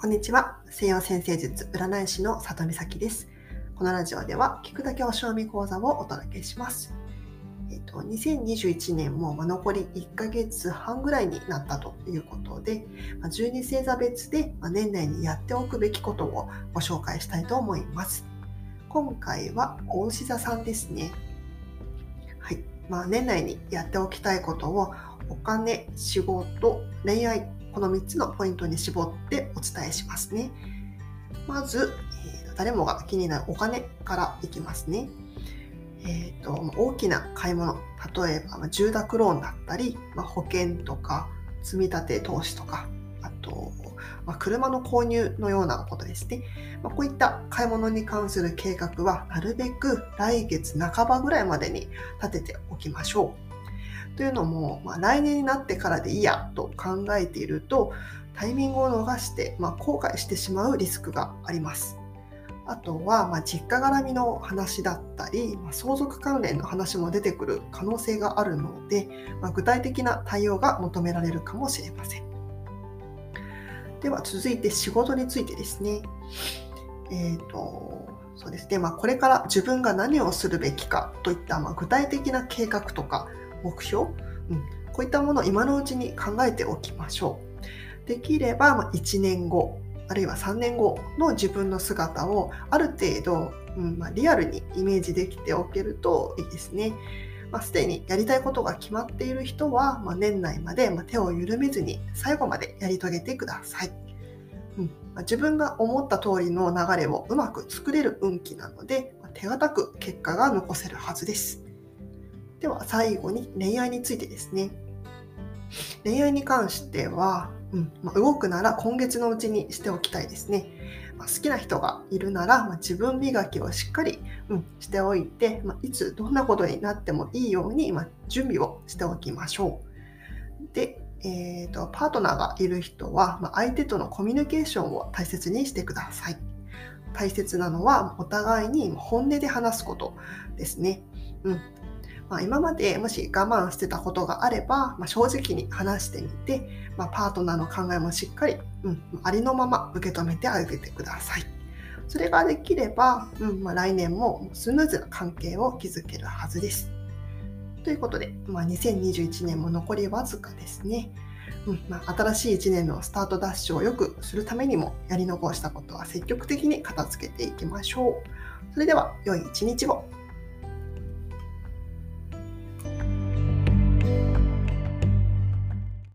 こんにちは。西洋先生術占い師の里美咲です。このラジオでは聞くだけお賞味講座をお届けします。えっ、と、2021年も残り1ヶ月半ぐらいになったということで、12星座別で年内にやっておくべきことをご紹介したいと思います。今回は大牛座さんですね。はい。まあ、年内にやっておきたいことをお金、仕事、恋愛、この3つのポイントに絞ってお伝えしますね。まず、えー、誰もが気になるお金からいきますね。えーと、大きな買い物、例えば、ま住宅ローンだったり、まあ、保険とか積立投資とか、あと、まあ、車の購入のようなことですね。まあ、こういった買い物に関する計画は、なるべく来月半ばぐらいまでに立てておきましょう。というのも、まあ、来年になってからでいいやと考えているとタイミングを逃して、まあ、後悔してしまうリスクがあります。あとは、まあ、実家絡みの話だったり、ま、相続関連の話も出てくる可能性があるので、ま、具体的な対応が求められるかもしれません。では続いて仕事についてですね。えっ、ー、と、そうですね。まあ、これから自分が何をするべきかといった、まあ、具体的な計画とか、目標、うん、こういったものを今のうちに考えておきましょう。できれば、ま1年後、あるいは3年後の自分の姿をある程度、うんまあ、リアルにイメージできておけるといいですね。まあ、すでにやりたいことが決まっている人は、まあ、年内まで、ま手を緩めずに最後までやり遂げてください。うんま自分が思った通りの流れをうまく作れる運気なので、ま手堅く結果が残せるはずです。では最後に恋愛についてですね。恋愛に関しては、うんまあ、動くなら今月のうちにしておきたいですね。まあ、好きな人がいるなら、まあ、自分磨きをしっかり、うん、しておいて、まいつどんなことになってもいいように、ま準備をしておきましょう。で、えーと、パートナーがいる人は、ま相手とのコミュニケーションを大切にしてください。大切なのはお互いに本音で話すことですね。うん、まあ、今までもし我慢してたことがあれば、まあ、正直に話してみて、まあ、パートナーの考えもしっかり、うん、ありのまま受け止めてあげてください。それができれば、うんまあ、来年もスムーズな関係を築けるはずです。ということで、まあ、2021年も残りわずかですね。うんまあ、新しい1年のスタートダッシュを良くするためにもやり残したことは積極的に片付けていきましょう。それでは良い一日を。